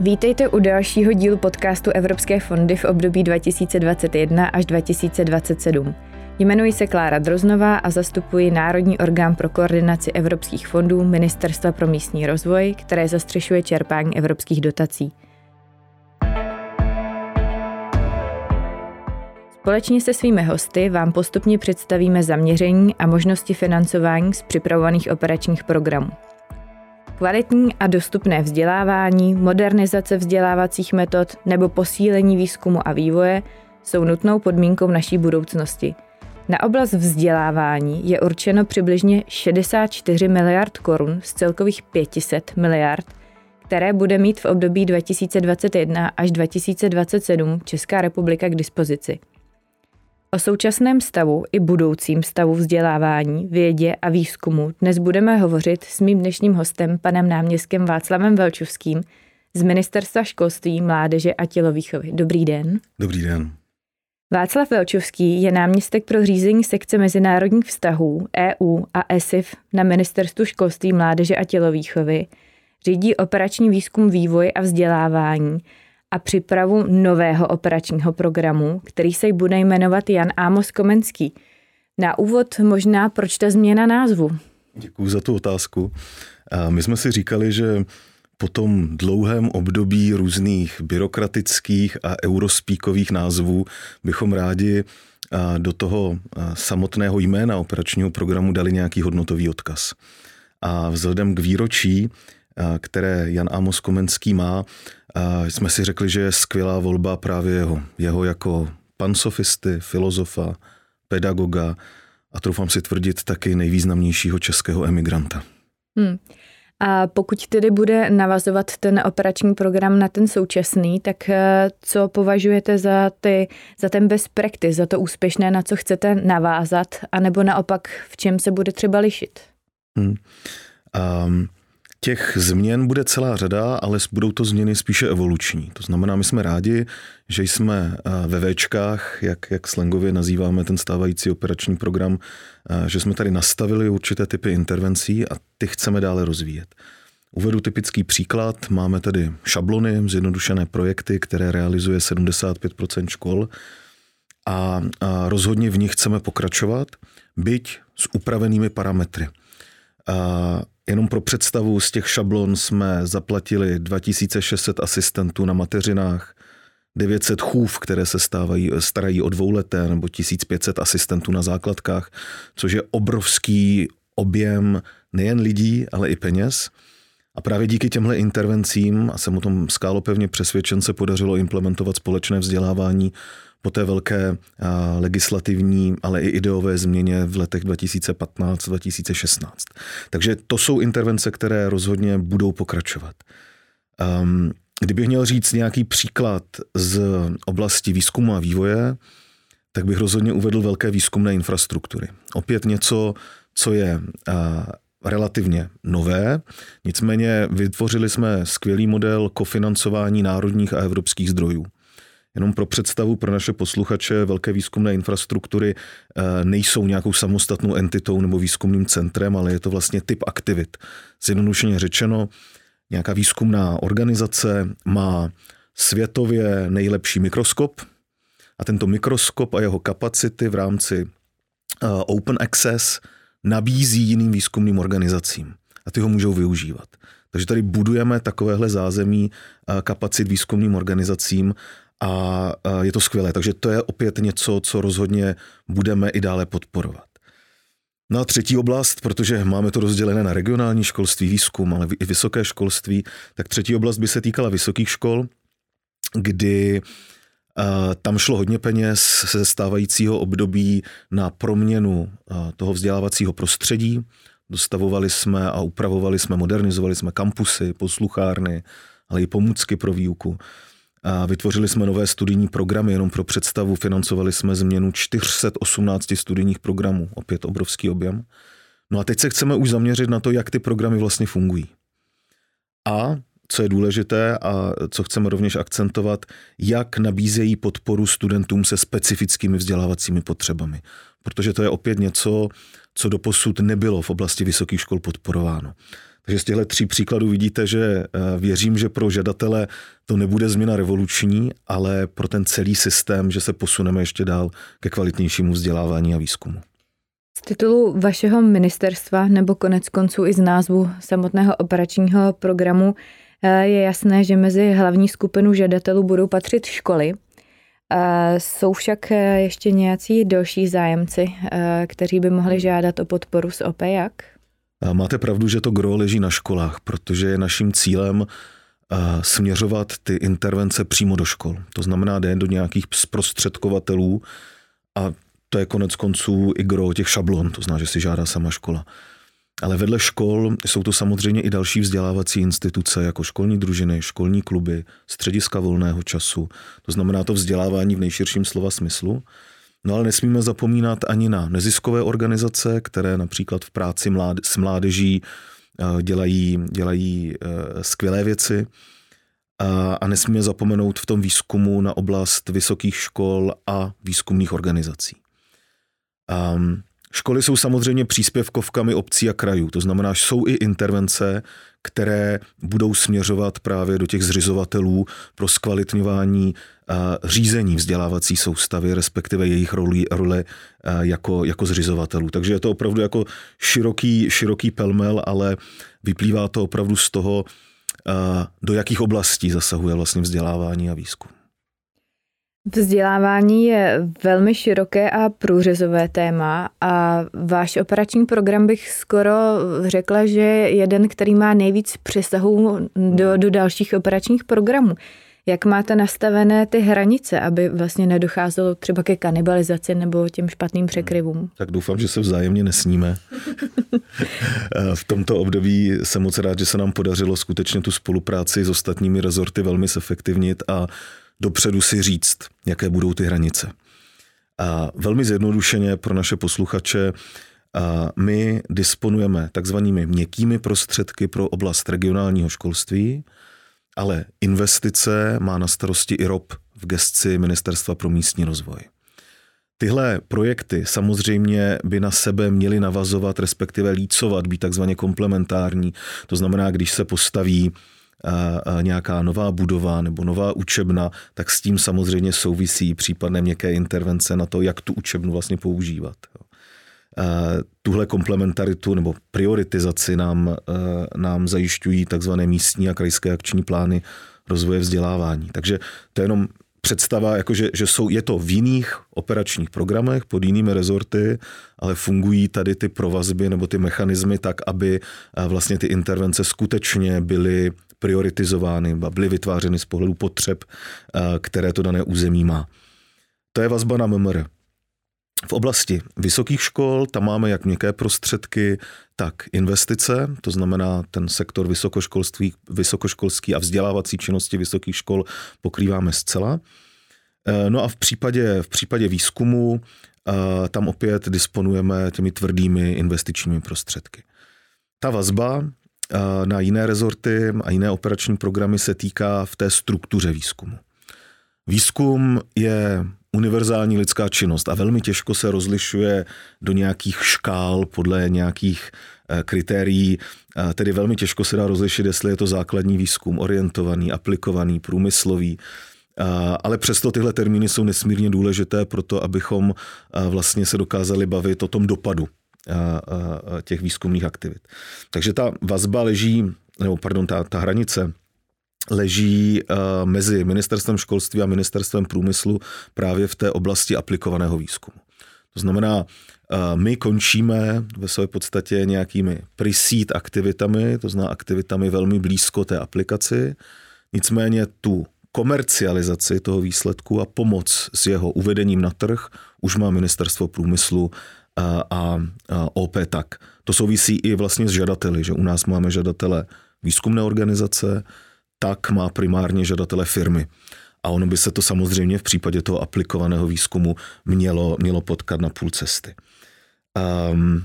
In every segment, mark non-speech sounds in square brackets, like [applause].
Vítejte u dalšího dílu podcastu Evropské fondy v období 2021 až 2027. Jmenuji se Klára Droznová a zastupuji Národní orgán pro koordinaci evropských fondů Ministerstva pro místní rozvoj, které zastřešuje čerpání evropských dotací. Společně se svými hosty vám postupně představíme zaměření a možnosti financování z připravovaných operačních programů. Kvalitní a dostupné vzdělávání, modernizace vzdělávacích metod nebo posílení výzkumu a vývoje jsou nutnou podmínkou naší budoucnosti. Na oblast vzdělávání je určeno přibližně 64 miliard korun z celkových 500 miliard, které bude mít v období 2021 až 2027 Česká republika k dispozici. O současném stavu i budoucím stavu vzdělávání, vědě a výzkumu dnes budeme hovořit s mým dnešním hostem, panem náměstkem Václavem Velčovským z Ministerstva školství, mládeže a tělovýchovy. Dobrý den. Dobrý den. Václav Velčovský je náměstek pro řízení sekce mezinárodních vztahů EU a ESIF na Ministerstvu školství, mládeže a tělovýchovy. Řídí operační výzkum, vývoj a vzdělávání a přípravu nového operačního programu, který se bude jmenovat Jan Ámos Komenský. Na úvod možná proč ta změna názvu? Děkuji za tu otázku. My jsme si říkali, že po tom dlouhém období různých byrokratických a eurospíkových názvů bychom rádi do toho samotného jména operačního programu dali nějaký hodnotový odkaz. A vzhledem k výročí, které Jan Amos Komenský má, jsme si řekli, že je skvělá volba právě jeho. Jeho jako pansofisty, filozofa, pedagoga a troufám si tvrdit taky nejvýznamnějšího českého emigranta. Hmm. A pokud tedy bude navazovat ten operační program na ten současný, tak eh, co považujete za, ty, za ten best practice, za to úspěšné, na co chcete navázat, anebo naopak v čem se bude třeba lišit? Hmm. Um, Těch změn bude celá řada, ale budou to změny spíše evoluční. To znamená, my jsme rádi, že jsme eh, ve Včkách, jak, jak slangově nazýváme ten stávající operační program, eh, že jsme tady nastavili určité typy intervencí a ty chceme dále rozvíjet. Uvedu typický příklad. Máme tady šablony, zjednodušené projekty, které realizuje 75% škol a, a rozhodně v nich chceme pokračovat, byť s upravenými parametry. A Jenom pro představu z těch šablon jsme zaplatili 2600 asistentů na mateřinách, 900 chův, které se stávají, starají o dvouleté, nebo 1500 asistentů na základkách, což je obrovský objem nejen lidí, ale i peněz. A právě díky těmhle intervencím, a jsem o tom skálopevně přesvědčen, se podařilo implementovat společné vzdělávání po té velké legislativní, ale i ideové změně v letech 2015-2016. Takže to jsou intervence, které rozhodně budou pokračovat. Um, kdybych měl říct nějaký příklad z oblasti výzkumu a vývoje, tak bych rozhodně uvedl velké výzkumné infrastruktury. Opět něco, co je relativně nové, nicméně vytvořili jsme skvělý model kofinancování národních a evropských zdrojů. Jenom pro představu pro naše posluchače, velké výzkumné infrastruktury eh, nejsou nějakou samostatnou entitou nebo výzkumným centrem, ale je to vlastně typ aktivit. Zjednodušeně řečeno, nějaká výzkumná organizace má světově nejlepší mikroskop a tento mikroskop a jeho kapacity v rámci eh, open access nabízí jiným výzkumným organizacím a ty ho můžou využívat. Takže tady budujeme takovéhle zázemí eh, kapacit výzkumným organizacím a je to skvělé. Takže to je opět něco, co rozhodně budeme i dále podporovat. No a třetí oblast, protože máme to rozdělené na regionální školství, výzkum, ale i vysoké školství, tak třetí oblast by se týkala vysokých škol, kdy tam šlo hodně peněz se stávajícího období na proměnu toho vzdělávacího prostředí. Dostavovali jsme a upravovali jsme, modernizovali jsme kampusy, posluchárny, ale i pomůcky pro výuku. A vytvořili jsme nové studijní programy, jenom pro představu financovali jsme změnu 418 studijních programů, opět obrovský objem. No a teď se chceme už zaměřit na to, jak ty programy vlastně fungují. A co je důležité a co chceme rovněž akcentovat, jak nabízejí podporu studentům se specifickými vzdělávacími potřebami. Protože to je opět něco, co doposud nebylo v oblasti vysokých škol podporováno. Takže z těchto tří příkladů vidíte, že eh, věřím, že pro žadatele to nebude změna revoluční, ale pro ten celý systém, že se posuneme ještě dál ke kvalitnějšímu vzdělávání a výzkumu. Z titulu vašeho ministerstva nebo konec konců i z názvu samotného operačního programu eh, je jasné, že mezi hlavní skupinu žadatelů budou patřit školy. Eh, jsou však ještě nějací další zájemci, kteří by mohli žádat o podporu z OPEJAK? Máte pravdu, že to gro leží na školách, protože je naším cílem směřovat ty intervence přímo do škol. To znamená, jde do nějakých zprostředkovatelů a to je konec konců i gro těch šablon, to znamená, že si žádá sama škola. Ale vedle škol jsou to samozřejmě i další vzdělávací instituce, jako školní družiny, školní kluby, střediska volného času. To znamená to vzdělávání v nejširším slova smyslu. No ale nesmíme zapomínat ani na neziskové organizace, které například v práci s mládeží eh, dělají, dělají eh, skvělé věci. A, a nesmíme zapomenout v tom výzkumu na oblast vysokých škol a výzkumných organizací. Um, školy jsou samozřejmě příspěvkovkami obcí a krajů, to znamená, že jsou i intervence, které budou směřovat právě do těch zřizovatelů pro zkvalitňování řízení vzdělávací soustavy, respektive jejich roli, role jako, jako zřizovatelů. Takže je to opravdu jako široký, široký pelmel, ale vyplývá to opravdu z toho, do jakých oblastí zasahuje vlastně vzdělávání a výzkum. Vzdělávání je velmi široké a průřezové téma a váš operační program bych skoro řekla, že je jeden, který má nejvíc přesahů do, do dalších operačních programů. Jak máte nastavené ty hranice, aby vlastně nedocházelo třeba ke kanibalizaci nebo těm špatným překryvům? Tak doufám, že se vzájemně nesníme. [laughs] v tomto období jsem moc rád, že se nám podařilo skutečně tu spolupráci s ostatními rezorty velmi zefektivnit a dopředu si říct, jaké budou ty hranice. A velmi zjednodušeně pro naše posluchače, a my disponujeme takzvanými měkkými prostředky pro oblast regionálního školství, ale investice má na starosti i ROP v gestci Ministerstva pro místní rozvoj. Tyhle projekty samozřejmě by na sebe měly navazovat, respektive lícovat, být takzvaně komplementární. To znamená, když se postaví nějaká nová budova nebo nová učebna, tak s tím samozřejmě souvisí případné měkké intervence na to, jak tu učebnu vlastně používat. Tuhle komplementaritu nebo prioritizaci nám, nám zajišťují takzvané místní a krajské akční plány rozvoje vzdělávání. Takže to je jenom představa, jako že, jsou, je to v jiných operačních programech pod jinými rezorty, ale fungují tady ty provazby nebo ty mechanismy tak, aby vlastně ty intervence skutečně byly prioritizovány, byly vytvářeny z pohledu potřeb, které to dané území má. To je vazba na MMR. V oblasti vysokých škol tam máme jak měkké prostředky, tak investice, to znamená ten sektor vysokoškolství, vysokoškolský a vzdělávací činnosti vysokých škol pokrýváme zcela. E, no a v případě, v případě výzkumu e, tam opět disponujeme těmi tvrdými investičními prostředky. Ta vazba na jiné rezorty a jiné operační programy se týká v té struktuře výzkumu. Výzkum je univerzální lidská činnost a velmi těžko se rozlišuje do nějakých škál podle nějakých eh, kritérií, tedy velmi těžko se dá rozlišit, jestli je to základní výzkum, orientovaný, aplikovaný, průmyslový, ale přesto tyhle termíny jsou nesmírně důležité pro to, abychom vlastně se dokázali bavit o tom dopadu těch výzkumných aktivit. Takže ta vazba leží, nebo pardon, ta, ta hranice leží mezi ministerstvem školství a ministerstvem průmyslu právě v té oblasti aplikovaného výzkumu. To znamená, my končíme ve své podstatě nějakými pre-seed aktivitami, to znamená aktivitami velmi blízko té aplikaci, nicméně tu komercializaci toho výsledku a pomoc s jeho uvedením na trh už má ministerstvo průmyslu a, a, OP tak. To souvisí i vlastně s žadateli, že u nás máme žadatele výzkumné organizace, tak má primárně žadatele firmy. A ono by se to samozřejmě v případě toho aplikovaného výzkumu mělo, mělo potkat na půl cesty. Um,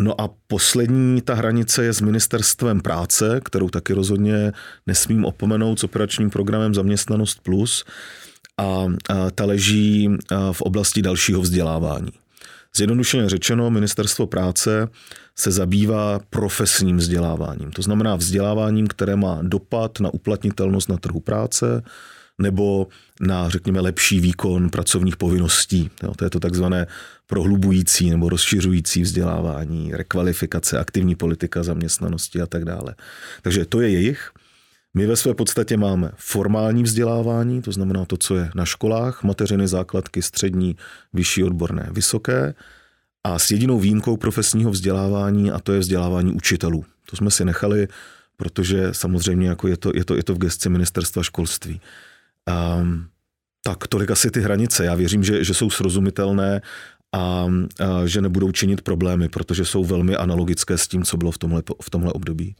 no a poslední ta hranice je s ministerstvem práce, kterou taky rozhodně nesmím opomenout s operačním programem Zaměstnanost Plus a, a ta leží v oblasti dalšího vzdělávání. Zjednodušeně řečeno, ministerstvo práce se zabývá profesním vzděláváním. To znamená vzděláváním, které má dopad na uplatnitelnost na trhu práce nebo na, řekněme, lepší výkon pracovních povinností. Jo, to je to takzvané prohlubující nebo rozšiřující vzdělávání, rekvalifikace, aktivní politika zaměstnanosti a tak dále. Takže to je jejich. My ve své podstatě máme formální vzdělávání, to znamená to, co je na školách, mateřiny, základky, střední, vyšší odborné, vysoké, a s jedinou výjimkou profesního vzdělávání, a to je vzdělávání učitelů. To jsme si nechali, protože samozřejmě jako je, to, je, to, je to v gestci ministerstva školství. Um, tak tolik asi ty hranice. Já věřím, že, že jsou srozumitelné a, a že nebudou činit problémy, protože jsou velmi analogické s tím, co bylo v tomhle, v tomhle období.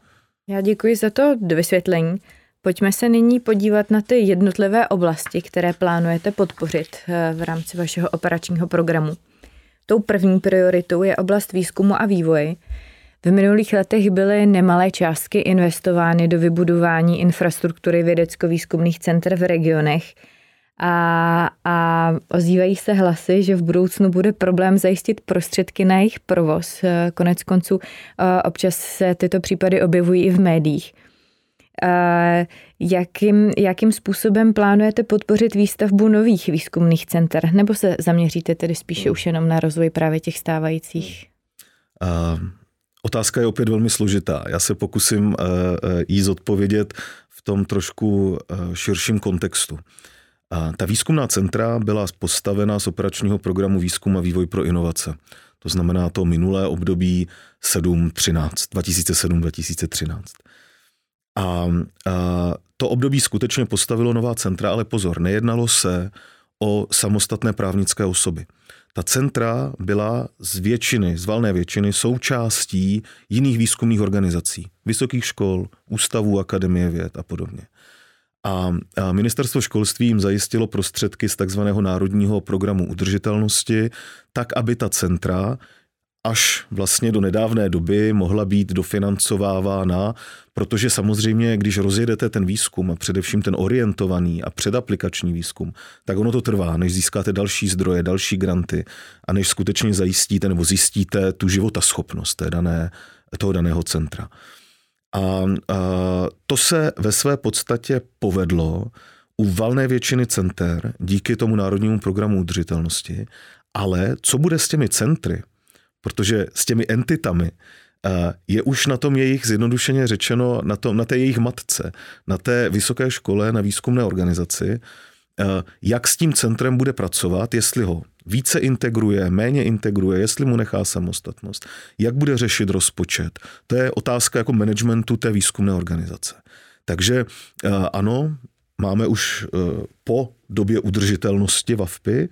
Já děkuji za to vysvětlení. Pojďme se nyní podívat na ty jednotlivé oblasti, které plánujete podpořit eh, v rámci vašeho operačního programu. Tou první prioritou je oblast výzkumu a vývoje. V minulých letech byly nemalé částky investovány do vybudování infrastruktury vědecko-výzkumných center v regionech a, a ozývají se hlasy, že v budoucnu bude problém zajistit prostředky na jejich provoz. Konec konců občas se tyto případy objevují i v médiích. Jakým, jakým způsobem plánujete podpořit výstavbu nových výzkumných center? Nebo se zaměříte tedy spíše už jenom na rozvoj právě těch stávajících? Uh, otázka je opět velmi složitá. Já se pokusím uh, jí zodpovědět v tom trošku uh, širším kontextu. A ta výzkumná centra byla postavena z operačního programu Výzkum a vývoj pro inovace. To znamená to minulé období 7-13, 2007-2013. A, a to období skutečně postavilo nová centra, ale pozor, nejednalo se o samostatné právnické osoby. Ta centra byla z většiny, z valné většiny, součástí jiných výzkumných organizací, vysokých škol, ústavů, akademie věd a podobně. A ministerstvo školství jim zajistilo prostředky z takzvaného národního programu udržitelnosti, tak aby ta centra až vlastně do nedávné doby mohla být dofinancovávána, protože samozřejmě, když rozjedete ten výzkum a především ten orientovaný a předaplikační výzkum, tak ono to trvá, než získáte další zdroje, další granty a než skutečně zajistíte nebo zjistíte tu životaschopnost té dané, toho daného centra. A, a to se ve své podstatě povedlo u valné většiny center díky tomu národnímu programu udržitelnosti, ale co bude s těmi centry, protože s těmi entitami je už na tom jejich zjednodušeně řečeno, na, tom, na té jejich matce, na té vysoké škole, na výzkumné organizaci, jak s tím centrem bude pracovat, jestli ho více integruje, méně integruje, jestli mu nechá samostatnost, jak bude řešit rozpočet. To je otázka jako managementu té výzkumné organizace. Takže ano, máme už po době udržitelnosti VAFPy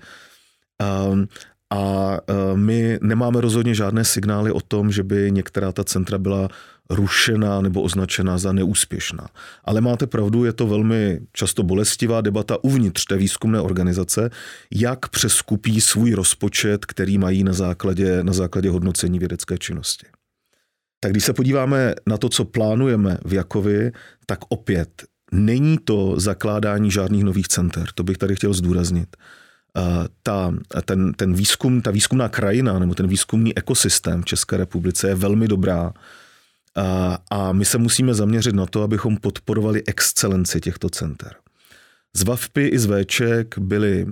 a e, my nemáme rozhodně žádné signály o tom, že by některá ta centra byla rušená nebo označena za neúspěšná. Ale máte pravdu, je to velmi často bolestivá debata uvnitř té výzkumné organizace, jak přeskupí svůj rozpočet, který mají na základě, na základě hodnocení vědecké činnosti. Tak když se podíváme na to, co plánujeme v Jakovi, tak opět není to zakládání žádných nových center. To bych tady chtěl zdůraznit ta, ten, ten výzkum, ta výzkumná krajina nebo ten výzkumný ekosystém v České republice je velmi dobrá. A, a my se musíme zaměřit na to, abychom podporovali excelenci těchto center. Z VAFPy i z Vček byly,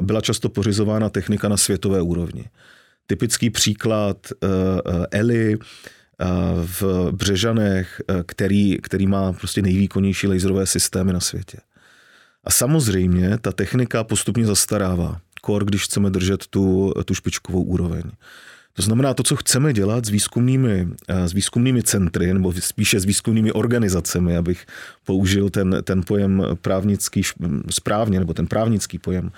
byla často pořizována technika na světové úrovni. Typický příklad Eli v Břežanech, který, který má prostě nejvýkonnější laserové systémy na světě. A samozřejmě ta technika postupně zastarává, kor, když chceme držet tu, tu špičkovou úroveň. To znamená, to, co chceme dělat s výzkumnými, eh, s výzkumnými centry, nebo spíše s výzkumnými organizacemi, abych použil ten, ten pojem právnický správně, nebo ten právnický pojem,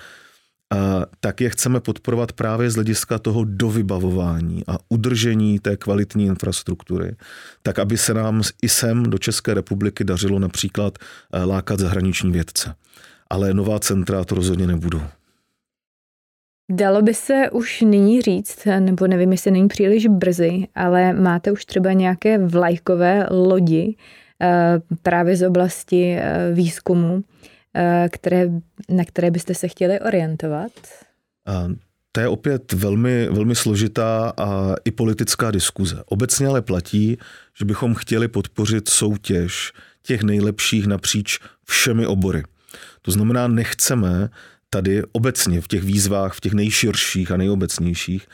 tak je chceme podporovat právě z hlediska toho dovybavování a udržení té kvalitní infrastruktury, tak aby se nám i sem do České republiky dařilo například eh, lákat zahraniční vědce. Ale nová centra to rozhodně nebudou. Dalo by se už nyní říct, nebo nevím, jestli není příliš brzy, ale máte už třeba nějaké vlajkové lodi eh, právě z oblasti eh, výzkumu, Eh, které, na které byste se chtěli orientovat? to je opět velmi, velmi složitá a i politická diskuze. Obecně ale platí, že bychom chtěli podpořit soutěž těch nejlepších napříč všemi obory. To znamená, nechceme tady obecně v těch výzvách, v těch nejširších a nejobecnějších,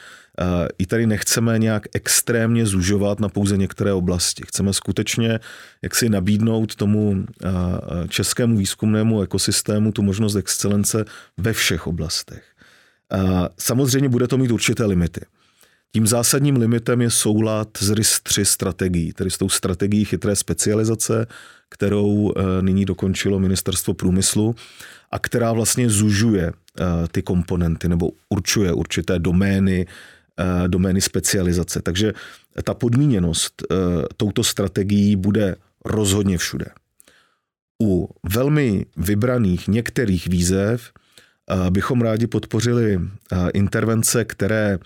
i tady nechceme nějak extrémně zužovat na pouze některé oblasti. Chceme skutečně jak si nabídnout tomu českému výzkumnému ekosystému tu možnost excelence ve všech oblastech. Samozřejmě bude to mít určité limity. Tím zásadním limitem je soulad s RIS-3 strategií, tedy s tou strategií chytré specializace, kterou e, nyní dokončilo ministerstvo průmyslu a která vlastně zužuje e, ty komponenty nebo určuje určité domény, e, domény specializace. Takže ta podmíněnost touto strategií bude rozhodně všude. U velmi vybraných některých výzev bychom rádi podpořili intervence, které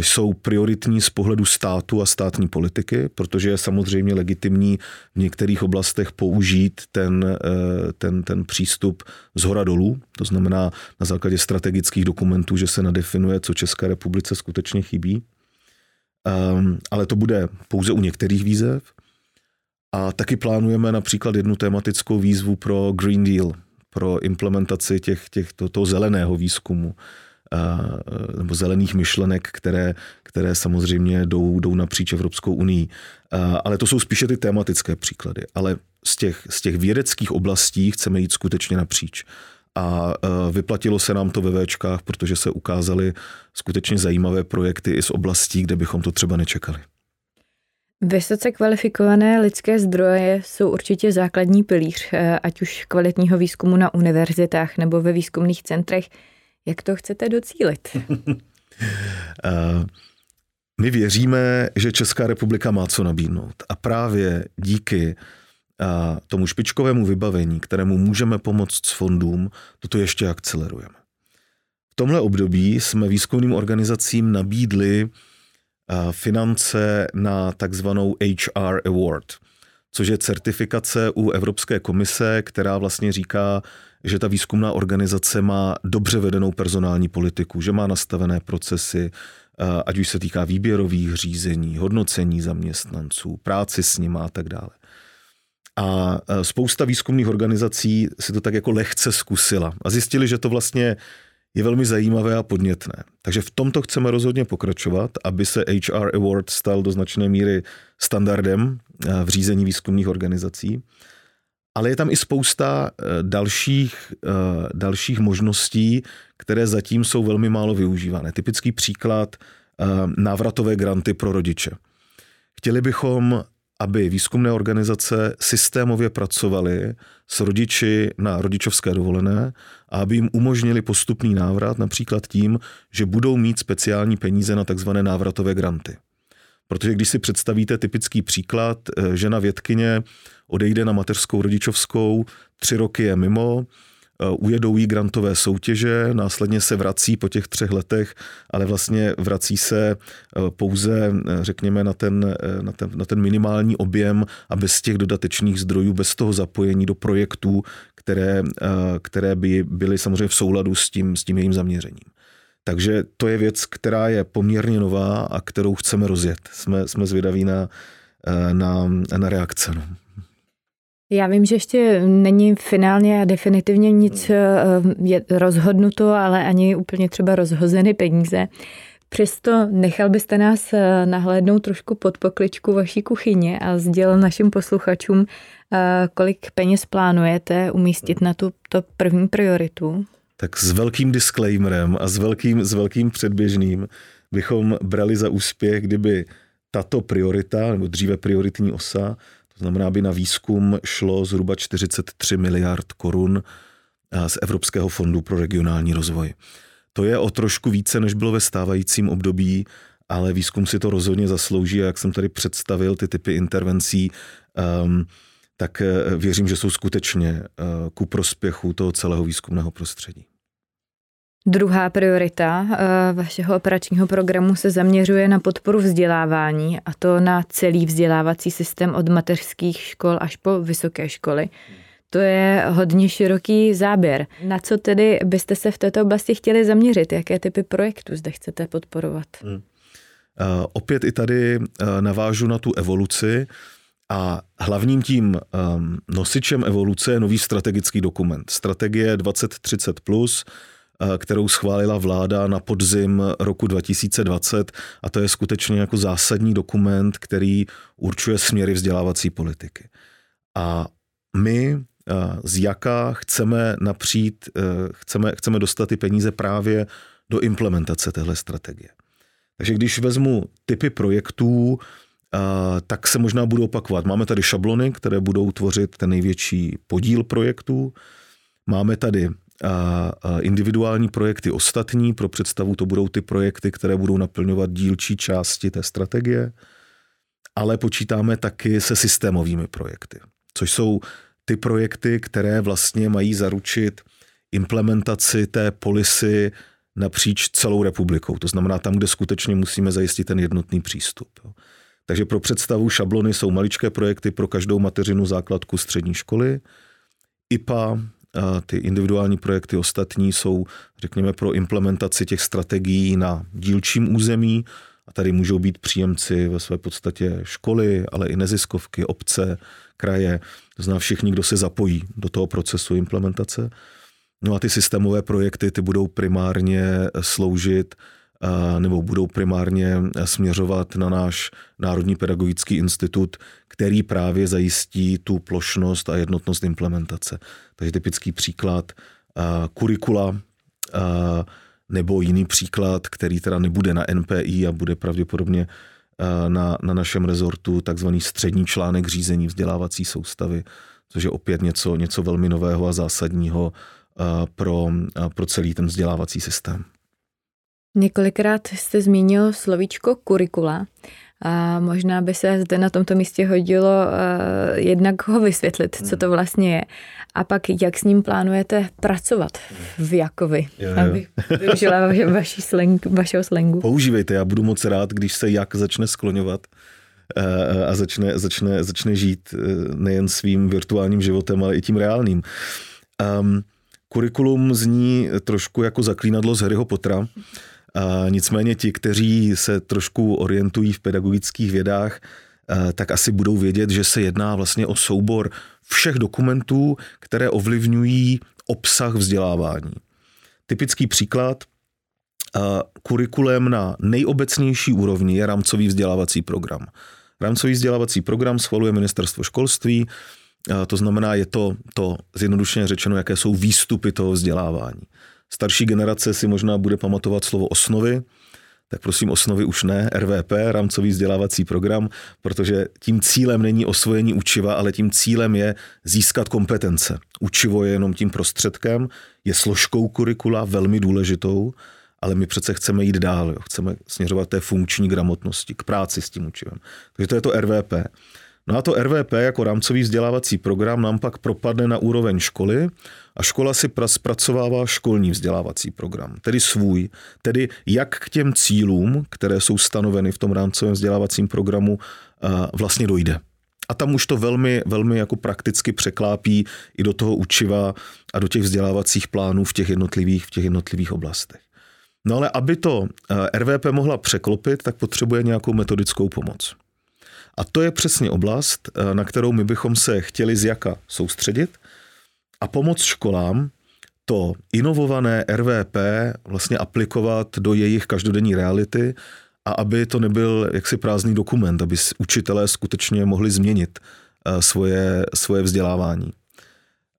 jsou prioritní z pohledu státu a státní politiky, protože je samozřejmě legitimní v některých oblastech použít ten, e, ten, ten přístup z hora dolů, to znamená na základě strategických dokumentů, že se nadefinuje, co České republice skutečně chybí. Ehm, ale to bude pouze u některých výzev. A taky plánujeme například jednu tematickou výzvu pro Green Deal, pro implementaci těch, těch, to, toho zeleného výzkumu nebo zelených myšlenek, které, které samozřejmě jdou, jdou napříč Evropskou unii. Ale to jsou spíše ty tematické příklady. Ale z těch, z těch vědeckých oblastí chceme jít skutečně napříč. A vyplatilo se nám to ve Včkách, protože se ukázaly skutečně zajímavé projekty i z oblastí, kde bychom to třeba nečekali. Vysoce kvalifikované lidské zdroje jsou určitě základní pilíř, eh, ať už kvalitního výzkumu na univerzitách nebo ve výzkumných centrech. Jak to chcete docílit? [laughs] Eh, my věříme, že Česká republika má co nabídnout. A právě díky eh, tomu špičkovému vybavení, kterému můžeme pomoct s fondům, toto ještě akcelerujeme. V tomhle období jsme výzkumným organizacím nabídli finance na takzvanou HR Award, což je certifikace u Evropské komise, která vlastně říká, že ta výzkumná organizace má dobře vedenou personální politiku, že má nastavené procesy, ať už se týká výběrových řízení, hodnocení zaměstnanců, práci s nimi a tak dále. A spousta výzkumných organizací si to tak jako lehce zkusila a zjistili, že to vlastně je velmi zajímavé a podnětné. Takže v tomto chceme rozhodně pokračovat, aby se HR Award stal do značné míry standardem eh, v řízení výzkumných organizací. Ale je tam i spousta eh, dalších, eh, dalších možností, které zatím jsou velmi málo využívané. Typický příklad návratové granty pro rodiče. Chtěli bychom, aby výzkumné organizace systémově pracovaly s rodiči na rodičovské dovolené a aby jim umožnili postupný návrat, například tím, že budou mít speciální peníze na takzvané návratové granty. Protože když si představíte typický příklad, eh, žena vědkyně odejde na mateřskou rodičovskou, tři roky je mimo, Eh, ujedou jí grantové soutěže, následně se vrací po těch třech letech, ale vlastně vrací se eh, pouze, řekněme, na ten, na ten, na ten minimální objem a bez těch dodatečných zdrojů, bez toho zapojení do projektů, které, které by byly samozřejmě v souladu s tím, s tím jejím zaměřením. Takže to je věc, která je poměrně nová a kterou chceme rozjet. Jsme, jsme zvědaví na, na, na reakce. No. Já vím, že ještě není finálně a definitivně nic eh, je rozhodnuto, ale ani úplně třeba rozhozeny peníze. Přesto nechal byste nás eh, nahlédnout trošku pod pokličku vaší kuchyně a sdělil našim posluchačům, eh, kolik peněz plánujete umístit na tu to první prioritu? Tak s velkým disclaimerem a s velkým, s velkým předběžným bychom brali za úspěch, kdyby tato priorita, nebo dříve prioritní osa, to znamená, aby na výzkum šlo zhruba 43 miliard korun eh, z Evropského fondu pro regionální rozvoj. To je o trošku více, než bylo ve stávajícím období, ale výzkum si to rozhodně zaslouží a jak jsem tady představil ty typy intervencí, um, tak eh, věřím, že jsou skutečně uh, ku prospěchu toho celého výzkumného prostředí. Druhá priorita eh, vašeho operačního programu se zaměřuje na podporu vzdělávání a to na celý vzdělávací systém od mateřských škol až po vysoké školy. To je hodně široký záběr. Na co tedy byste se v této oblasti chtěli zaměřit? Jaké typy projektů zde chcete podporovat? Hmm. Uh, opět i tady uh, navážu na tu evoluci a hlavním tím um, nosičem evoluce je nový strategický dokument. Strategie 2030+, plus, kterou schválila vláda na podzim roku 2020 a to je skutečně jako zásadní dokument, který určuje směry vzdělávací politiky. A my z jaká chceme napřít, e, chceme, chceme dostat ty peníze právě do implementace téhle strategie. Takže když vezmu typy projektů, tak se možná budou opakovat. Máme tady šablony, které budou tvořit ten největší podíl projektů. Máme tady individuální projekty ostatní. Pro představu to budou ty projekty, které budou naplňovat dílčí části té strategie. Ale počítáme taky se systémovými projekty, což jsou ty projekty, které vlastně mají zaručit implementaci té polisy napříč celou republikou. To znamená tam, kde skutečně musíme zajistit ten jednotný přístup. Takže pro představu šablony jsou maličké projekty pro každou mateřinu základku střední školy. IPA, a ty individuální projekty ostatní jsou, řekněme, pro implementaci těch strategií na dílčím území. A tady můžou být příjemci ve své podstatě školy, ale i neziskovky, obce, kraje, to znamená všichni, kdo se zapojí do toho procesu implementace. No a ty systémové projekty, ty budou primárně sloužit nebo budou primárně směřovat na náš Národní pedagogický institut, který právě zajistí tu plošnost a jednotnost implementace. Takže typický příklad kurikula nebo jiný příklad, který teda nebude na NPI a bude pravděpodobně na, na našem rezortu takzvaný střední článek řízení vzdělávací soustavy, což je opět něco, něco velmi nového a zásadního pro, pro celý ten vzdělávací systém. Několikrát jste zmínil slovíčko kurikula. A možná by se zde na tomto místě hodilo uh, jednak ho vysvětlit, co to vlastně je. A pak, jak s ním plánujete pracovat v Jakovi, jo, jo. abych využila [laughs] vaši slang, vašeho slangu. Používejte, já budu moc rád, když se Jak začne skloňovat uh, a začne, začne, začne žít nejen svým virtuálním životem, ale i tím reálným. Um, kurikulum zní trošku jako zaklínadlo z Harryho Pottera. Nicméně ti, kteří se trošku orientují v pedagogických vědách, tak asi budou vědět, že se jedná vlastně o soubor všech dokumentů, které ovlivňují obsah vzdělávání. Typický příklad, kurikulem na nejobecnější úrovni je rámcový vzdělávací program. Rámcový vzdělávací program schvaluje ministerstvo školství, to znamená, je to, to zjednodušeně řečeno, jaké jsou výstupy toho vzdělávání. Starší generace si možná bude pamatovat slovo osnovy, tak prosím osnovy už ne, RVP, rámcový vzdělávací program, protože tím cílem není osvojení učiva, ale tím cílem je získat kompetence. Učivo je jenom tím prostředkem, je složkou kurikula velmi důležitou, ale my přece chceme jít dál, jo. chceme směřovat té funkční gramotnosti, k práci s tím učivem. Takže to je to RVP. No a to RVP jako rámcový vzdělávací program nám pak propadne na úroveň školy a škola si zpracovává školní vzdělávací program, tedy svůj, tedy jak k těm cílům, které jsou stanoveny v tom rámcovém vzdělávacím programu, vlastně dojde. A tam už to velmi, velmi jako prakticky překlápí i do toho učiva a do těch vzdělávacích plánů v těch jednotlivých, v těch jednotlivých oblastech. No ale aby to RVP mohla překlopit, tak potřebuje nějakou metodickou pomoc. A to je přesně oblast, eh, na kterou my bychom se chtěli z jaka soustředit a pomoct školám to inovované RVP vlastně aplikovat do jejich každodenní reality a aby to nebyl jaksi prázdný dokument, aby učitelé skutečně mohli změnit eh, svoje, svoje vzdělávání.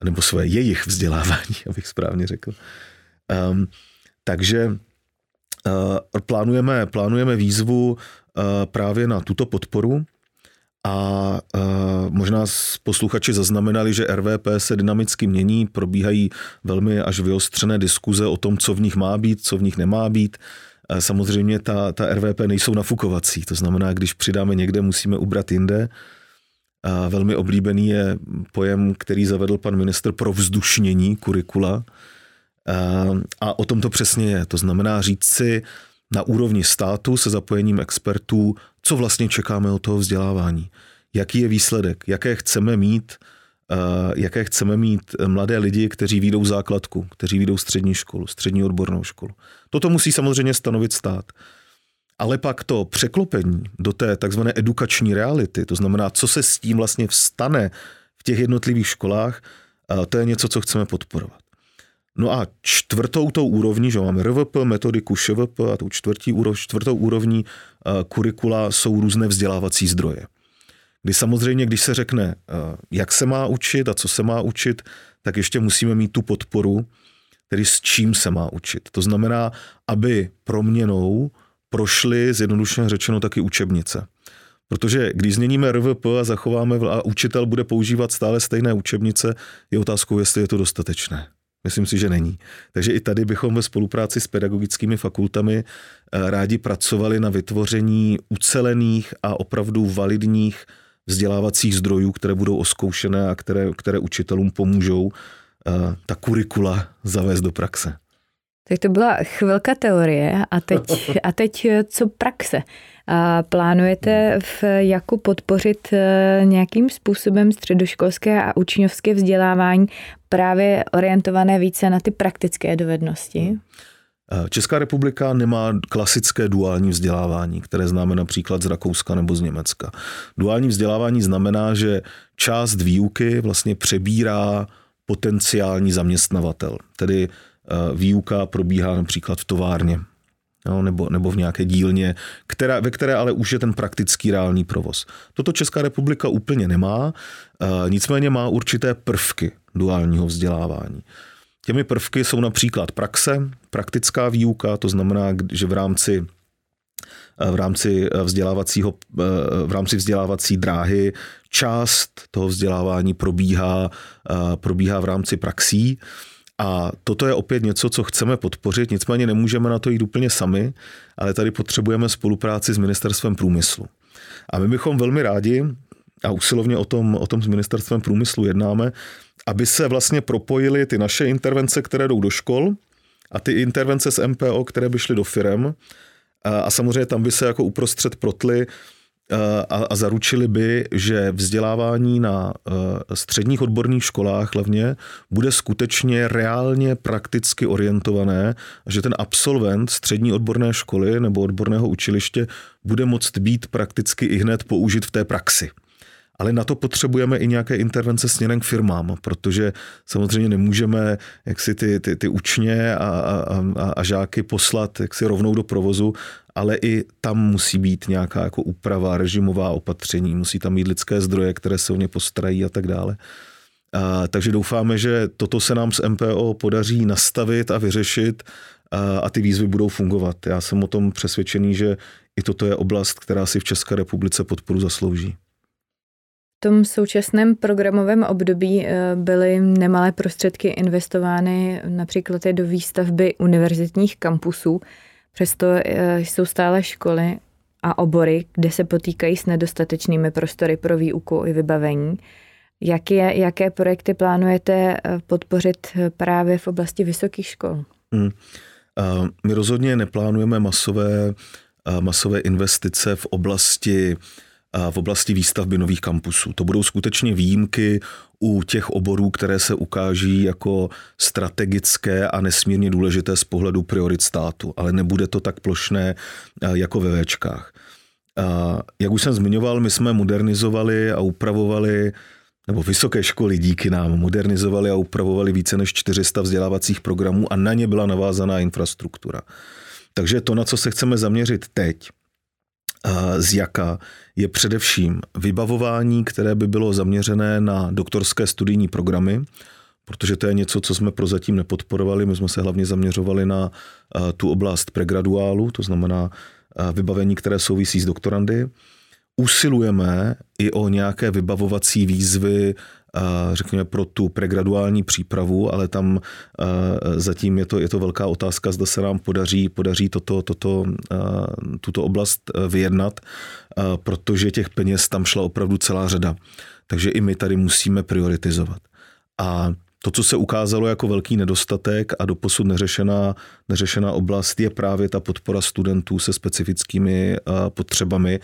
Nebo svoje jejich vzdělávání, [laughs] abych správně řekl. Um, takže uh, plánujeme, plánujeme výzvu uh, právě na tuto podporu a uh, možná posluchači zaznamenali, že RVP se dynamicky mění, probíhají velmi až vyostřené diskuze o tom, co v nich má být, co v nich nemá být. Samozřejmě ta, ta RVP nejsou nafukovací, to znamená, když přidáme někde, musíme ubrat jinde. A velmi oblíbený je pojem, který zavedl pan minister pro vzdušnění kurikula. A, a o tom to přesně je. To znamená říct si na úrovni státu se zapojením expertů, co vlastně čekáme od toho vzdělávání, jaký je výsledek, jaké chceme mít jaké chceme mít mladé lidi, kteří výjdou základku, kteří výjdou střední školu, střední odbornou školu. Toto musí samozřejmě stanovit stát. Ale pak to překlopení do té takzvané edukační reality, to znamená, co se s tím vlastně vstane v těch jednotlivých školách, to je něco, co chceme podporovat. No a čtvrtou tou úrovní, že máme RVP, metodiku ŠVP a tou čtvrtí čtvrtou úrovní kurikula jsou různé vzdělávací zdroje. Kdy samozřejmě, když se řekne, jak se má učit a co se má učit, tak ještě musíme mít tu podporu, tedy s čím se má učit. To znamená, aby proměnou prošly, zjednodušeně řečeno, taky učebnice. Protože když změníme RVP a zachováme a učitel bude používat stále stejné učebnice, je otázkou, jestli je to dostatečné. Myslím si, že není. Takže i tady bychom ve spolupráci s pedagogickými fakultami eh, rádi pracovali na vytvoření ucelených a opravdu validních vzdělávacích zdrojů, které budou oskoušené a které, které učitelům pomůžou eh, ta kurikula zavést do praxe. Tak to byla chvilka teorie a teď, a teď eh, co praxe? A plánujete v Jaku podpořit eh, nějakým způsobem středoškolské a učňovské vzdělávání právě orientované více na ty praktické dovednosti? Eh, Česká republika nemá klasické duální vzdělávání, které známe například z Rakouska nebo z Německa. Duální vzdělávání znamená, že část výuky vlastně přebírá potenciální zaměstnavatel. Tedy Eh, výuka probíhá například v továrně no, nebo, nebo v nějaké dílně, která, ve které ale už je ten praktický reálný provoz. Toto Česká republika úplně nemá, eh, nicméně má určité prvky duálního vzdělávání. Těmi prvky jsou například praxe, praktická výuka, to znamená, že v rámci eh, v rámci vzdělávacího, v rámci vzdělávací dráhy část toho vzdělávání probíhá, probíhá v rámci praxí. A toto je opět něco, co chceme podpořit, nicméně nemůžeme na to jít úplně sami, ale tady potřebujeme spolupráci s Ministerstvem průmyslu. A my bychom velmi rádi, a usilovně o tom, o tom s Ministerstvem průmyslu jednáme, aby se vlastně propojily ty naše intervence, které jdou do škol, a ty intervence z MPO, které by šly do firem. A, a samozřejmě tam by se jako uprostřed protly a, a zaručili by, že vzdělávání na e, středních odborných školách hlavně bude skutečně reálně prakticky orientované, že ten absolvent střední odborné školy nebo odborného učiliště bude moct být prakticky i hned použit v té praxi. Ale na to potřebujeme i nějaké intervence směrem k firmám, protože samozřejmě nemůžeme jak si ty, ty, ty učně a, a, a, a žáky poslat jak si rovnou do provozu, ale i tam musí být nějaká jako úprava, režimová opatření, musí tam mít lidské zdroje, které se o ně postarají a tak dále. A, takže doufáme, že toto se nám s MPO podaří nastavit a vyřešit a, a ty výzvy budou fungovat. Já jsem o tom přesvědčený, že i toto je oblast, která si v České republice podporu zaslouží. Tom současném programovém období eh, byly nemalé prostředky investovány například do výstavby univerzitních kampusů. Přesto eh, jsou stále školy a obory, kde se potýkají s nedostatečnými prostory pro výuku i vybavení. Jaké, jaké projekty plánujete eh, podpořit právě v oblasti vysokých škol? Hmm. My rozhodně neplánujeme masové, masové investice v oblasti v oblasti výstavby nových kampusů. To budou skutečně výjimky u těch oborů, které se ukáží jako strategické a nesmírně důležité z pohledu priorit státu, ale nebude to tak plošné jako ve Včkách. Jak už jsem zmiňoval, my jsme modernizovali a upravovali nebo vysoké školy díky nám modernizovali a upravovali více než 400 vzdělávacích programů a na ně byla navázaná infrastruktura. Takže to, na co se chceme zaměřit teď, z jaka je především vybavování, které by bylo zaměřené na doktorské studijní programy, protože to je něco, co jsme prozatím nepodporovali. My jsme se hlavně zaměřovali na tu oblast pregraduálu, to znamená vybavení, které souvisí s doktorandy. Usilujeme i o nějaké vybavovací výzvy řekněme, pro tu pregraduální přípravu, ale tam zatím je to, je to velká otázka, zda se nám podaří, podaří toto, toto, tuto oblast vyjednat, protože těch peněz tam šla opravdu celá řada. Takže i my tady musíme prioritizovat. A to, co se ukázalo jako velký nedostatek a doposud neřešená, neřešená oblast, je právě ta podpora studentů se specifickými potřebami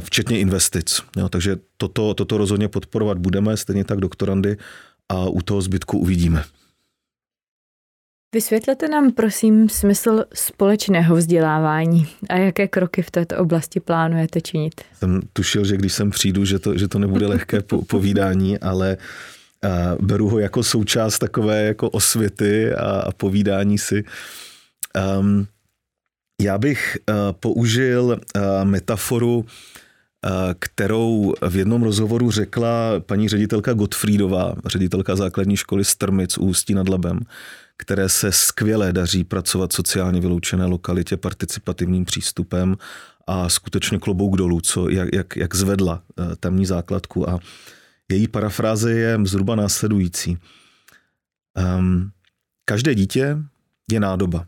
včetně investic. Jo, takže toto, toto rozhodně podporovat budeme, stejně tak doktorandy a u toho zbytku uvidíme. Vysvětlete nám, prosím, smysl společného vzdělávání a jaké kroky v této oblasti plánujete činit? Jsem tušil, že když sem přijdu, že to, že to nebude lehké po, povídání, ale uh, beru ho jako součást takové jako osvěty a, a povídání si. Um, já bych uh, použil uh, metaforu, uh, kterou v jednom rozhovoru řekla paní ředitelka Gottfriedová, ředitelka základní školy Strmic Ústí nad Labem, které se skvěle daří pracovat sociálně vyloučené lokalitě participativním přístupem a skutečně klobouk dolů, co, jak, jak, jak zvedla tamní základku. A její parafráze je zhruba následující. Um, každé dítě je nádoba.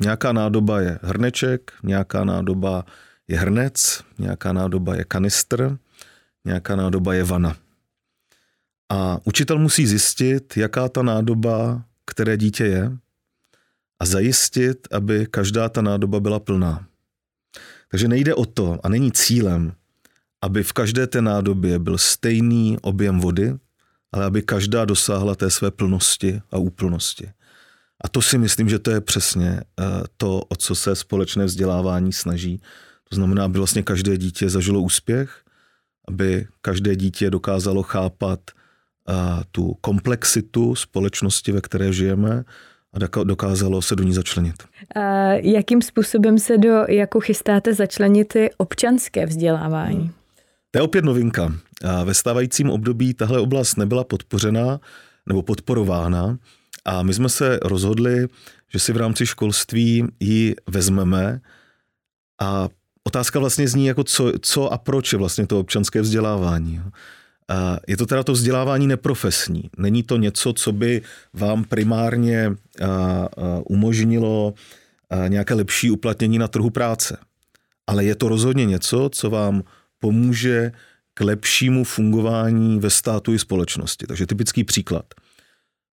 Nějaká nádoba je hrneček, nějaká nádoba je hrnec, nějaká nádoba je kanistr, nějaká nádoba je vana. A učitel musí zjistit, jaká ta nádoba, které dítě je, a zajistit, aby každá ta nádoba byla plná. Takže nejde o to a není cílem, aby v každé té nádobě byl stejný objem vody, ale aby každá dosáhla té své plnosti a úplnosti. A to si myslím, že to je přesně eh, to, o co se společné vzdělávání snaží. To znamená, aby vlastně každé dítě zažilo úspěch, aby každé dítě dokázalo chápat eh, tu komplexitu společnosti, ve které žijeme, a dokázalo se do ní začlenit. A jakým způsobem se do, jako chystáte začlenit i občanské vzdělávání? Hmm. To je opět novinka. A ve stávajícím období tahle oblast nebyla podpořena nebo podporována. A my jsme se rozhodli, že si v rámci školství ji vezmeme a otázka vlastně zní, jako co, co a proč je vlastně to občanské vzdělávání. A je to teda to vzdělávání neprofesní. Není to něco, co by vám primárně umožnilo nějaké lepší uplatnění na trhu práce. Ale je to rozhodně něco, co vám pomůže k lepšímu fungování ve státu i společnosti. Takže typický příklad –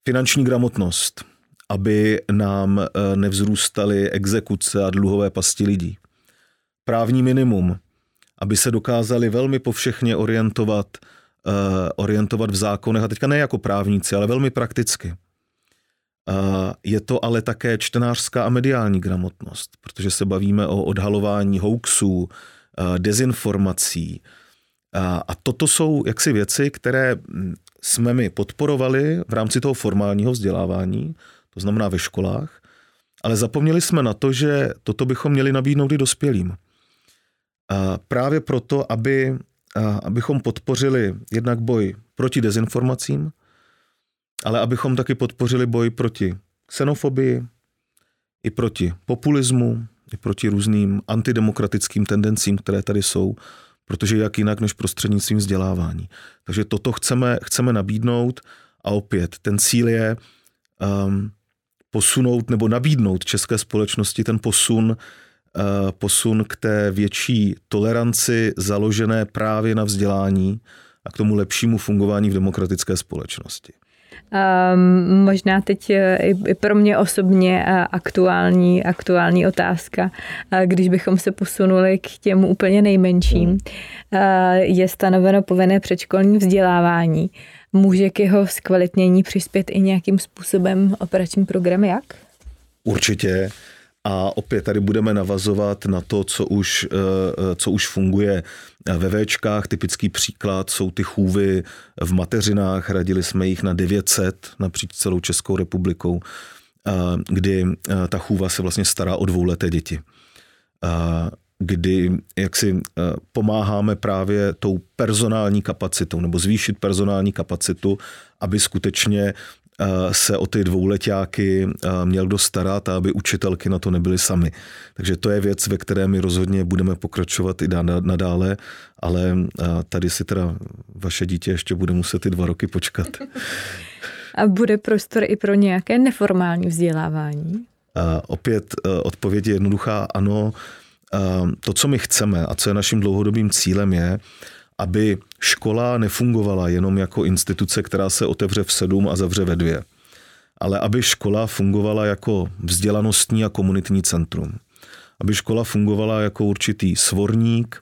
Finanční gramotnost, aby nám eh, nevzrůstaly exekuce a dluhové pasti lidí. Právní minimum, aby se dokázali velmi povšechně orientovat, uh, orientovat v zákonech, a teďka ne jako právníci, ale velmi prakticky. Uh, je to ale také čtenářská a mediální gramotnost, protože se bavíme o odhalování hoaxů, dezinformací. A toto jsou jaksi věci, které hm, jsme my podporovali v rámci toho formálního vzdělávání, to znamená ve školách, ale zapomněli jsme na to, že toto bychom měli nabídnout i dospělým. A právě proto, aby, a abychom podpořili jednak boj proti dezinformacím, ale abychom taky podpořili boj proti xenofobii, i proti populismu, i proti různým antidemokratickým tendencím, které tady jsou, protože jak jinak než prostřednictvím vzdělávání. Takže toto chceme, chceme nabídnout a opět ten cíl je um, posunout nebo nabídnout české společnosti ten posun, uh, posun k té větší toleranci založené právě na vzdělání a k tomu lepšímu fungování v demokratické společnosti. Um, možná teď eh, i pro mě osobně eh, aktuální, aktuální otázka, eh, když bychom se posunuli k těm úplně nejmenším. Hmm. Je stanoveno povinné předškolní vzdělávání. Může k jeho zkvalitnění přispět i nějakým způsobem operační program jak? Určitě. A opět tady budeme navazovat na to, co už, co už funguje ve Včkách typický příklad jsou ty chůvy v mateřinách, radili jsme jich na 900 napříč celou Českou republikou, kdy ta chůva se vlastně stará o dvouleté děti. Kdy jak si pomáháme právě tou personální kapacitou nebo zvýšit personální kapacitu, aby skutečně se o ty dvouletáky měl dostarat a aby učitelky na to nebyly sami. Takže to je věc, ve které my rozhodně budeme pokračovat i nadále, ale tady si teda vaše dítě ještě bude muset ty dva roky počkat. [laughs] [laughs] A bude prostor i pro nějaké neformální vzdělávání? A opět odpověď je jednoduchá, ano. To, co my chceme a co je naším dlouhodobým cílem je, aby škola nefungovala jenom jako instituce, která se otevře v sedm a zavře ve dvě, ale aby škola fungovala jako vzdělanostní a komunitní centrum. Aby škola fungovala jako určitý svorník,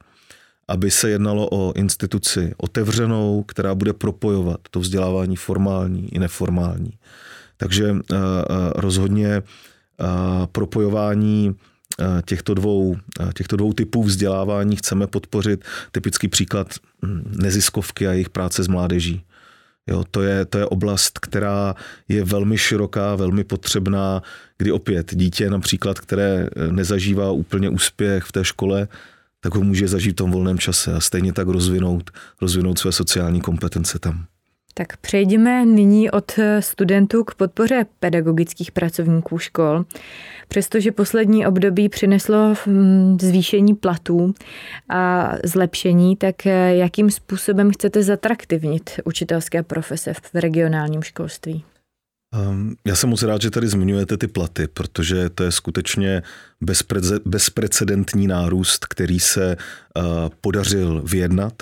aby se jednalo o instituci otevřenou, která bude propojovat to vzdělávání formální i neformální. Takže rozhodně propojování těchto dvou, těchto dvou typů vzdělávání chceme podpořit. Typický příklad hm, neziskovky a jejich práce s mládeží. Jo, to, je, to je oblast, která je velmi široká, velmi potřebná, kdy opět dítě například, které nezažívá úplně úspěch v té škole, tak ho může zažít v tom volném čase a stejně tak rozvinout, rozvinout své sociální kompetence tam. Tak přejdeme nyní od studentů k podpoře pedagogických pracovníků škol. Přestože poslední období přineslo hm, zvýšení platů a zlepšení, tak jakým způsobem chcete zatraktivnit učitelské profese v regionálním školství? Ehm, já jsem moc rád, že tady zmiňujete ty platy, protože to je skutečně bezprecedentní nárůst, který se eh, podařil vyjednat.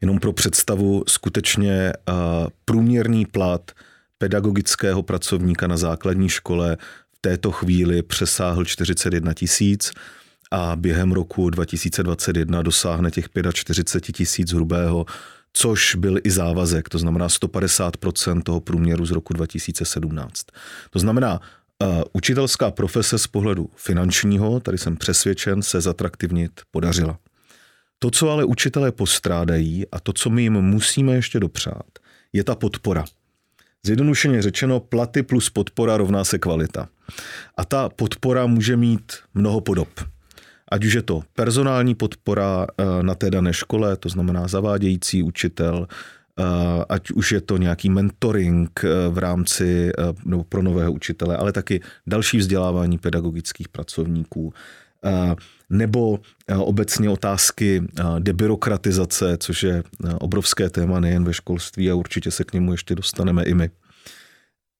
Jenom pro představu, skutečně eh, průměrný plat pedagogického pracovníka na základní škole v této chvíli přesáhl 41 tisíc a během roku 2021 dosáhne těch 45 tisíc hrubého, což byl i závazek, to znamená 150% toho průměru z roku 2017. To znamená, uh, učitelská profese z pohledu finančního, tady jsem přesvědčen, se zatraktivnit podařila. To, co ale učitelé postrádají a to, co my jim musíme ještě dopřát, je ta podpora. Zjednodušeně řečeno, platy plus podpora rovná se kvalita. A ta podpora může mít mnoho podob. Ať už je to personální podpora eh, na té dané škole, to znamená zavádějící učitel, eh, ať už je to nějaký mentoring eh, v rámci nebo pro nového učitele, ale taky další vzdělávání pedagogických pracovníků, nebo obecně otázky debyrokratizace, což je obrovské téma nejen ve školství a určitě se k němu ještě dostaneme i my.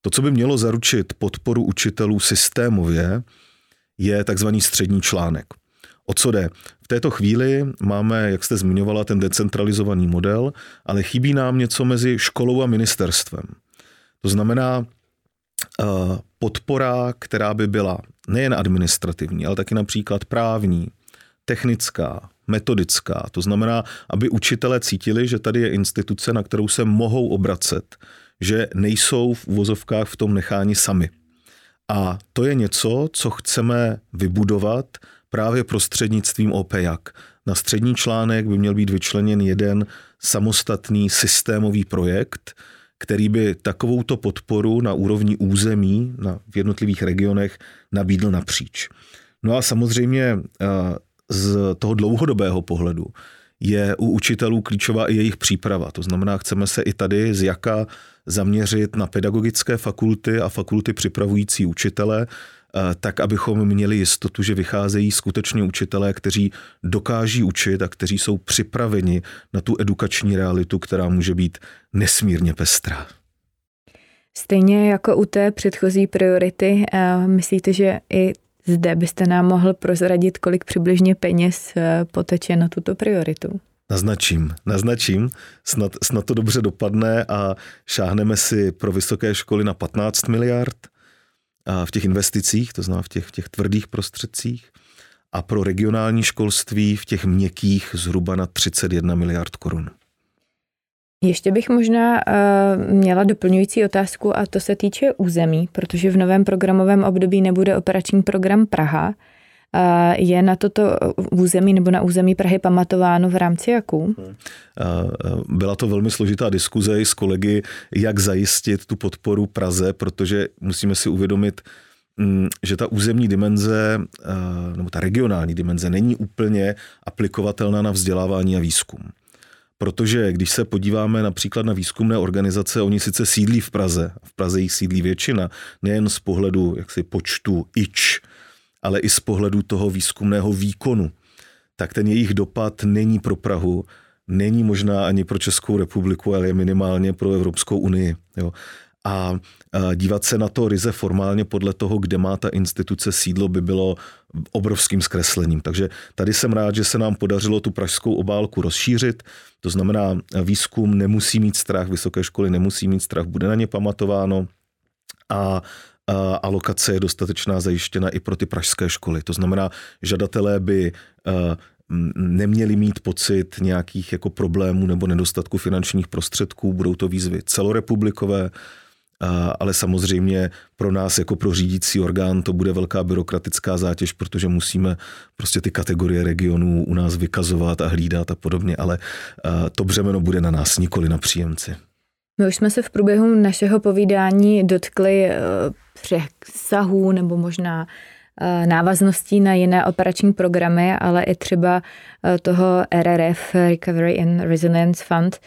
To, co by mělo zaručit podporu učitelů systémově, je takzvaný střední článek. O co jde? V této chvíli máme, jak jste zmiňovala, ten decentralizovaný model, ale chybí nám něco mezi školou a ministerstvem. To znamená eh, podpora, která by byla nejen administrativní, ale taky například právní, technická, metodická. To znamená, aby učitelé cítili, že tady je instituce, na kterou se mohou obracet, že nejsou v uvozovkách v tom necháni sami. A to je něco, co chceme vybudovat právě prostřednictvím OPEJAK. Na střední článek by měl být vyčleněn jeden samostatný systémový projekt, který by takovouto podporu na úrovni území na, v jednotlivých regionech nabídl napříč. No a samozřejmě eh, z toho dlouhodobého pohledu je u učitelů klíčová i jejich příprava. To znamená, chceme se i tady z jaka zaměřit na pedagogické fakulty a fakulty připravující učitele, tak abychom měli jistotu, že vycházejí skutečně učitelé, kteří dokáží učit a kteří jsou připraveni na tu edukační realitu, která může být nesmírně pestrá. Stejně jako u té předchozí priority, eh, myslíte, že i zde byste nám mohl prozradit, kolik přibližně peněz eh, poteče na tuto prioritu? Naznačím, naznačím, snad, snad to dobře dopadne a šáhneme si pro vysoké školy na 15 miliard, v těch investicích, to znamená v těch, v těch tvrdých prostředcích, a pro regionální školství v těch měkkých zhruba na 31 miliard korun. Ještě bych možná uh, měla doplňující otázku a to se týče území, protože v novém programovém období nebude operační program Praha, je na toto území nebo na území Prahy pamatováno v rámci jaků? Hmm. Byla to velmi složitá diskuze s kolegy, jak zajistit tu podporu Praze, protože musíme si uvědomit, mm, že ta územní dimenze nebo ta regionální dimenze není úplně aplikovatelná na vzdělávání a výzkum. Protože když se podíváme například na výzkumné organizace, oni sice sídlí v Praze, v Praze jich sídlí většina, nejen z pohledu jaksi počtu ič, ale i z pohledu toho výzkumného výkonu, tak ten jejich dopad není pro Prahu, není možná ani pro Českou republiku, ale je minimálně pro Evropskou unii. Jo. A dívat se na to ryze formálně podle toho, kde má ta instituce sídlo, by bylo obrovským zkreslením. Takže tady jsem rád, že se nám podařilo tu pražskou obálku rozšířit. To znamená, výzkum nemusí mít strach, vysoké školy nemusí mít strach, bude na ně pamatováno. A alokace je dostatečná zajištěna i pro ty pražské školy. To znamená, žadatelé by neměli mít pocit nějakých jako problémů nebo nedostatku finančních prostředků. Budou to výzvy celorepublikové, ale samozřejmě pro nás jako pro řídící orgán to bude velká byrokratická zátěž, protože musíme prostě ty kategorie regionů u nás vykazovat a hlídat a podobně, ale to břemeno bude na nás, nikoli na příjemci. My už jsme se v průběhu našeho povídání dotkli eh, přesahů nebo možná eh, návazností na jiné operační programy, ale i třeba eh, toho RRF, Recovery and Resilience Fund,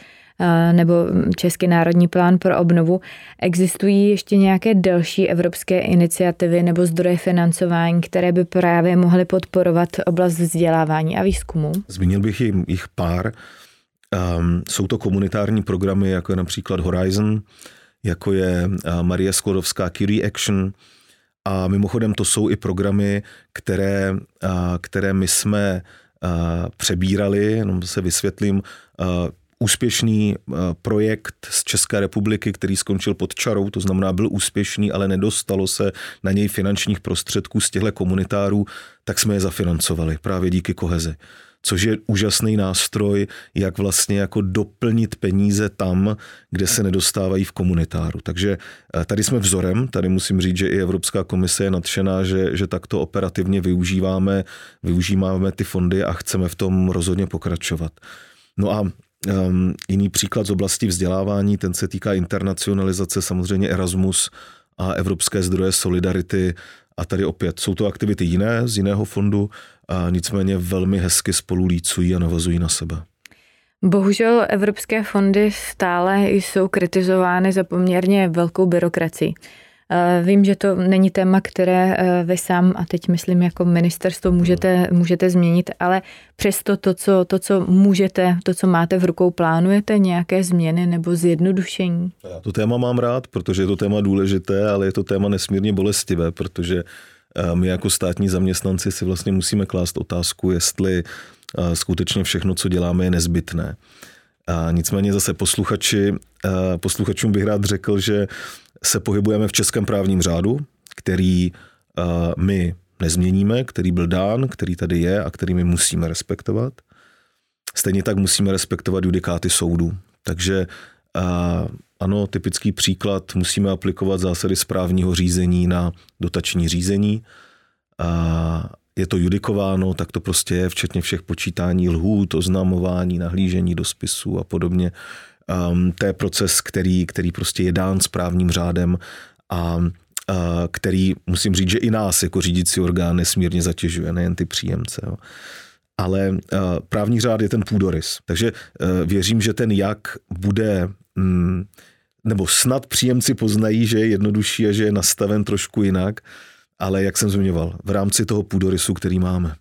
nebo Český národní plán pro obnovu. Existují ještě nějaké další evropské iniciativy nebo zdroje financování, které by právě mohly podporovat oblast vzdělávání a výzkumu? Zmínil bych jich pár. Um, jsou to komunitární programy, jako je například Horizon, jako je uh, Maria Sklodovská Curie Action, a mimochodem to jsou i programy, které, uh, které my jsme uh, přebírali, jenom se vysvětlím, úspěšný projekt z České republiky, který skončil pod čarou, to znamená byl úspěšný, ale nedostalo se na něj finančních prostředků z těchto komunitárů, tak jsme je zafinancovali právě díky kohezi což je úžasný nástroj, jak vlastně jako doplnit peníze tam, kde se nedostávají v komunitáru. Takže eh, tady jsme vzorem, tady musím říct, že i Evropská komise je nadšená, že, že takto operativně využíváme, využíváme ty fondy a chceme v tom rozhodně pokračovat. No a um, jiný příklad z oblasti vzdělávání, ten se týká internacionalizace, samozřejmě Erasmus a Evropské zdroje solidarity a tady opět jsou to aktivity jiné z jiného fondu, a nicméně velmi hezky spolu lícují a navazují na sebe. Bohužel evropské fondy stále jsou kritizovány za poměrně velkou byrokracii. Eh, vím, že to není téma, které eh, vy sám, a teď myslím jako ministerstvo, můžete, můžete změnit, ale přesto to co, to, co můžete, to, co máte v rukou, plánujete nějaké změny nebo zjednodušení? Já to téma mám rád, protože je to téma důležité, ale je to téma nesmírně bolestivé, protože eh, my jako státní zaměstnanci si vlastně musíme klást otázku, jestli skutečně všechno, co děláme, je nezbytné. A nicméně zase posluchači, posluchačům bych rád řekl, že se pohybujeme v českém právním řádu, který my nezměníme, který byl dán, který tady je a který my musíme respektovat. Stejně tak musíme respektovat judikáty soudu. Takže ano, typický příklad, musíme aplikovat zásady správního řízení na dotační řízení. A je to judikováno, tak to prostě je, včetně všech počítání lhůt, oznamování, nahlížení do spisu a podobně. Um, to je proces, který, který prostě je dán správním řádem a který, musím říct, že i nás jako řídící orgán nesmírně zatěžuje, nejen ty příjemce. Jo. Ale uh, právní řád je ten půdorys. Takže uh, věřím, že ten jak bude, um, nebo snad příjemci poznají, že je jednodušší a že je nastaven trošku jinak, ale jak jsem zmiňoval, v rámci toho půdorysu, který máme.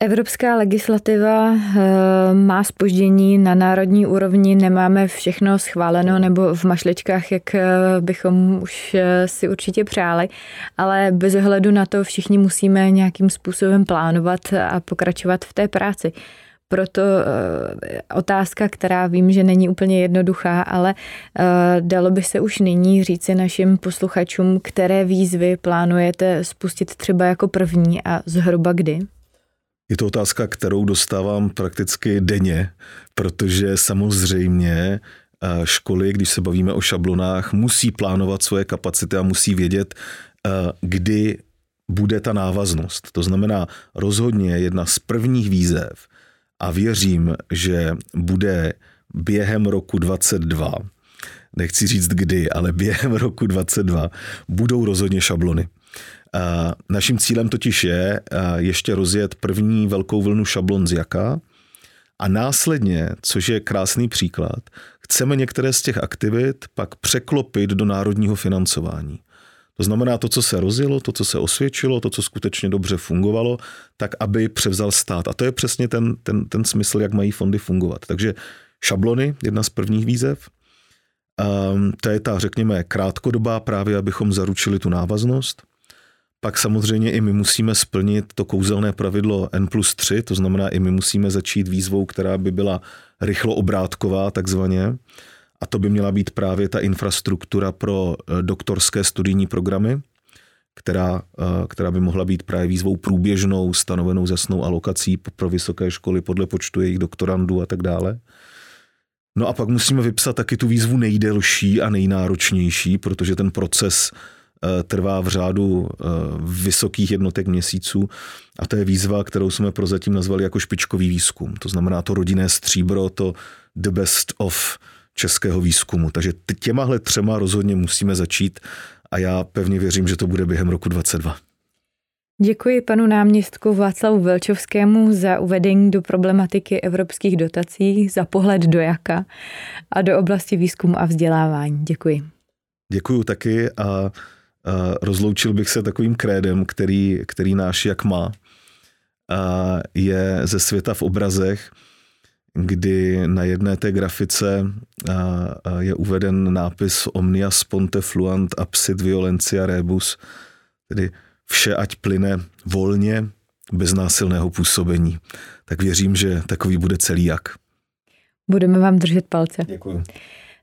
Evropská legislativa eh, má spoždění na národní úrovni, nemáme všechno schváleno nebo v mašličkách, jak eh, bychom už eh, si určitě přáli, ale bez ohledu na to všichni musíme nějakým způsobem plánovat a pokračovat v té práci. Proto otázka, která vím, že není úplně jednoduchá, ale dalo by se už nyní říci našim posluchačům, které výzvy plánujete spustit třeba jako první a zhruba kdy? Je to otázka, kterou dostávám prakticky denně, protože samozřejmě eh, školy, když se bavíme o šablonách, musí plánovat svoje kapacity a musí vědět, eh, kdy bude ta návaznost. To znamená rozhodně jedna z prvních výzev a věřím, že bude během roku 22, nechci říct kdy, ale během [laughs] roku 22 budou rozhodně šablony. Naším cílem totiž je ještě rozjet první velkou vlnu šablon z jaka a následně, což je krásný příklad, chceme některé z těch aktivit pak překlopit do národního financování. To znamená to, co se rozjelo, to, co se osvědčilo, to, co skutečně dobře fungovalo, tak aby převzal stát. A to je přesně ten, ten, ten smysl, jak mají fondy fungovat. Takže šablony, jedna z prvních výzev. Um, to je ta, řekněme, krátkodobá právě, abychom zaručili tu návaznost pak samozřejmě i my musíme splnit to kouzelné pravidlo N plus 3, to znamená i my musíme začít výzvou, která by byla rychlo obrátková takzvaně. A to by měla být právě ta infrastruktura pro eh, doktorské studijní programy, která, která by mohla být právě výzvou průběžnou, stanovenou zasnou alokací pro vysoké školy podle počtu jejich doktorandů a tak dále. No a pak musíme vypsat taky tu výzvu nejdelší a nejnáročnější, protože ten proces eh, trvá v řádu eh, vysokých jednotek měsíců a to je výzva, kterou jsme prozatím nazvali jako špičkový výzkum. To znamená to rodinné stříbro, to the best of českého výzkumu. Takže těmahle třema rozhodně musíme začít a já pevně věřím, že to bude během roku 2022. Děkuji panu náměstku Václavu Velčovskému za uvedení do problematiky evropských dotací, za pohled do jaka a do oblasti výzkumu a vzdělávání. Děkuji. Děkuji taky a rozloučil bych se takovým krédem, který, který náš jak má. A je ze světa v obrazech, kdy na jedné té grafice je uveden nápis Omnia sponte fluant absit violencia rebus, tedy vše ať plyne volně, bez násilného působení. Tak věřím, že takový bude celý jak. Budeme vám držet palce. Děkuji.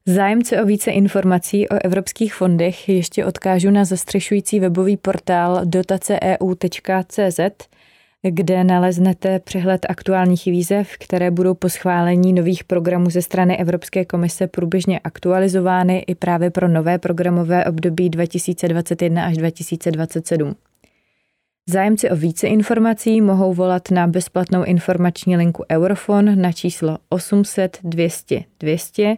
Zájemce o více informací o evropských fondech ještě odkážu na zastřešující webový portál dotaceeu.cz, kde naleznete přehled aktuálních výzev, které budou po schválení nových programů ze strany Evropské komise průběžně aktualizovány i právě pro nové programové období 2021 až 2027. Zájemci o více informací mohou volat na bezplatnou informační linku Eurofon na číslo 800 200 200,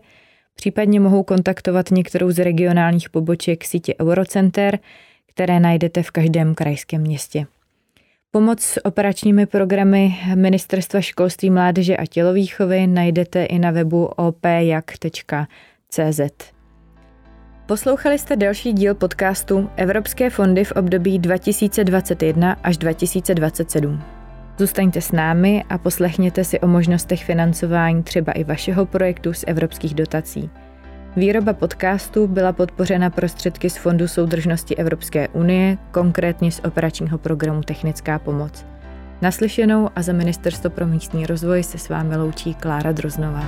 případně mohou kontaktovat některou z regionálních poboček sítě Eurocenter, které najdete v každém krajském městě. Pomoc s operačními programy Ministerstva školství, mládeže a tělovýchovy najdete i na webu opjak.cz. Poslouchali jste další díl podcastu Evropské fondy v období 2021 až 2027. Zůstaňte s námi a poslechněte si o možnostech financování třeba i vašeho projektu z evropských dotací. Výroba podcastu byla podpořena prostředky z Fondu soudržnosti Evropské unie, konkrétně z operačního programu Technická pomoc. Naslyšenou a za Ministerstvo pro místní rozvoj se s vámi loučí Klára Droznová.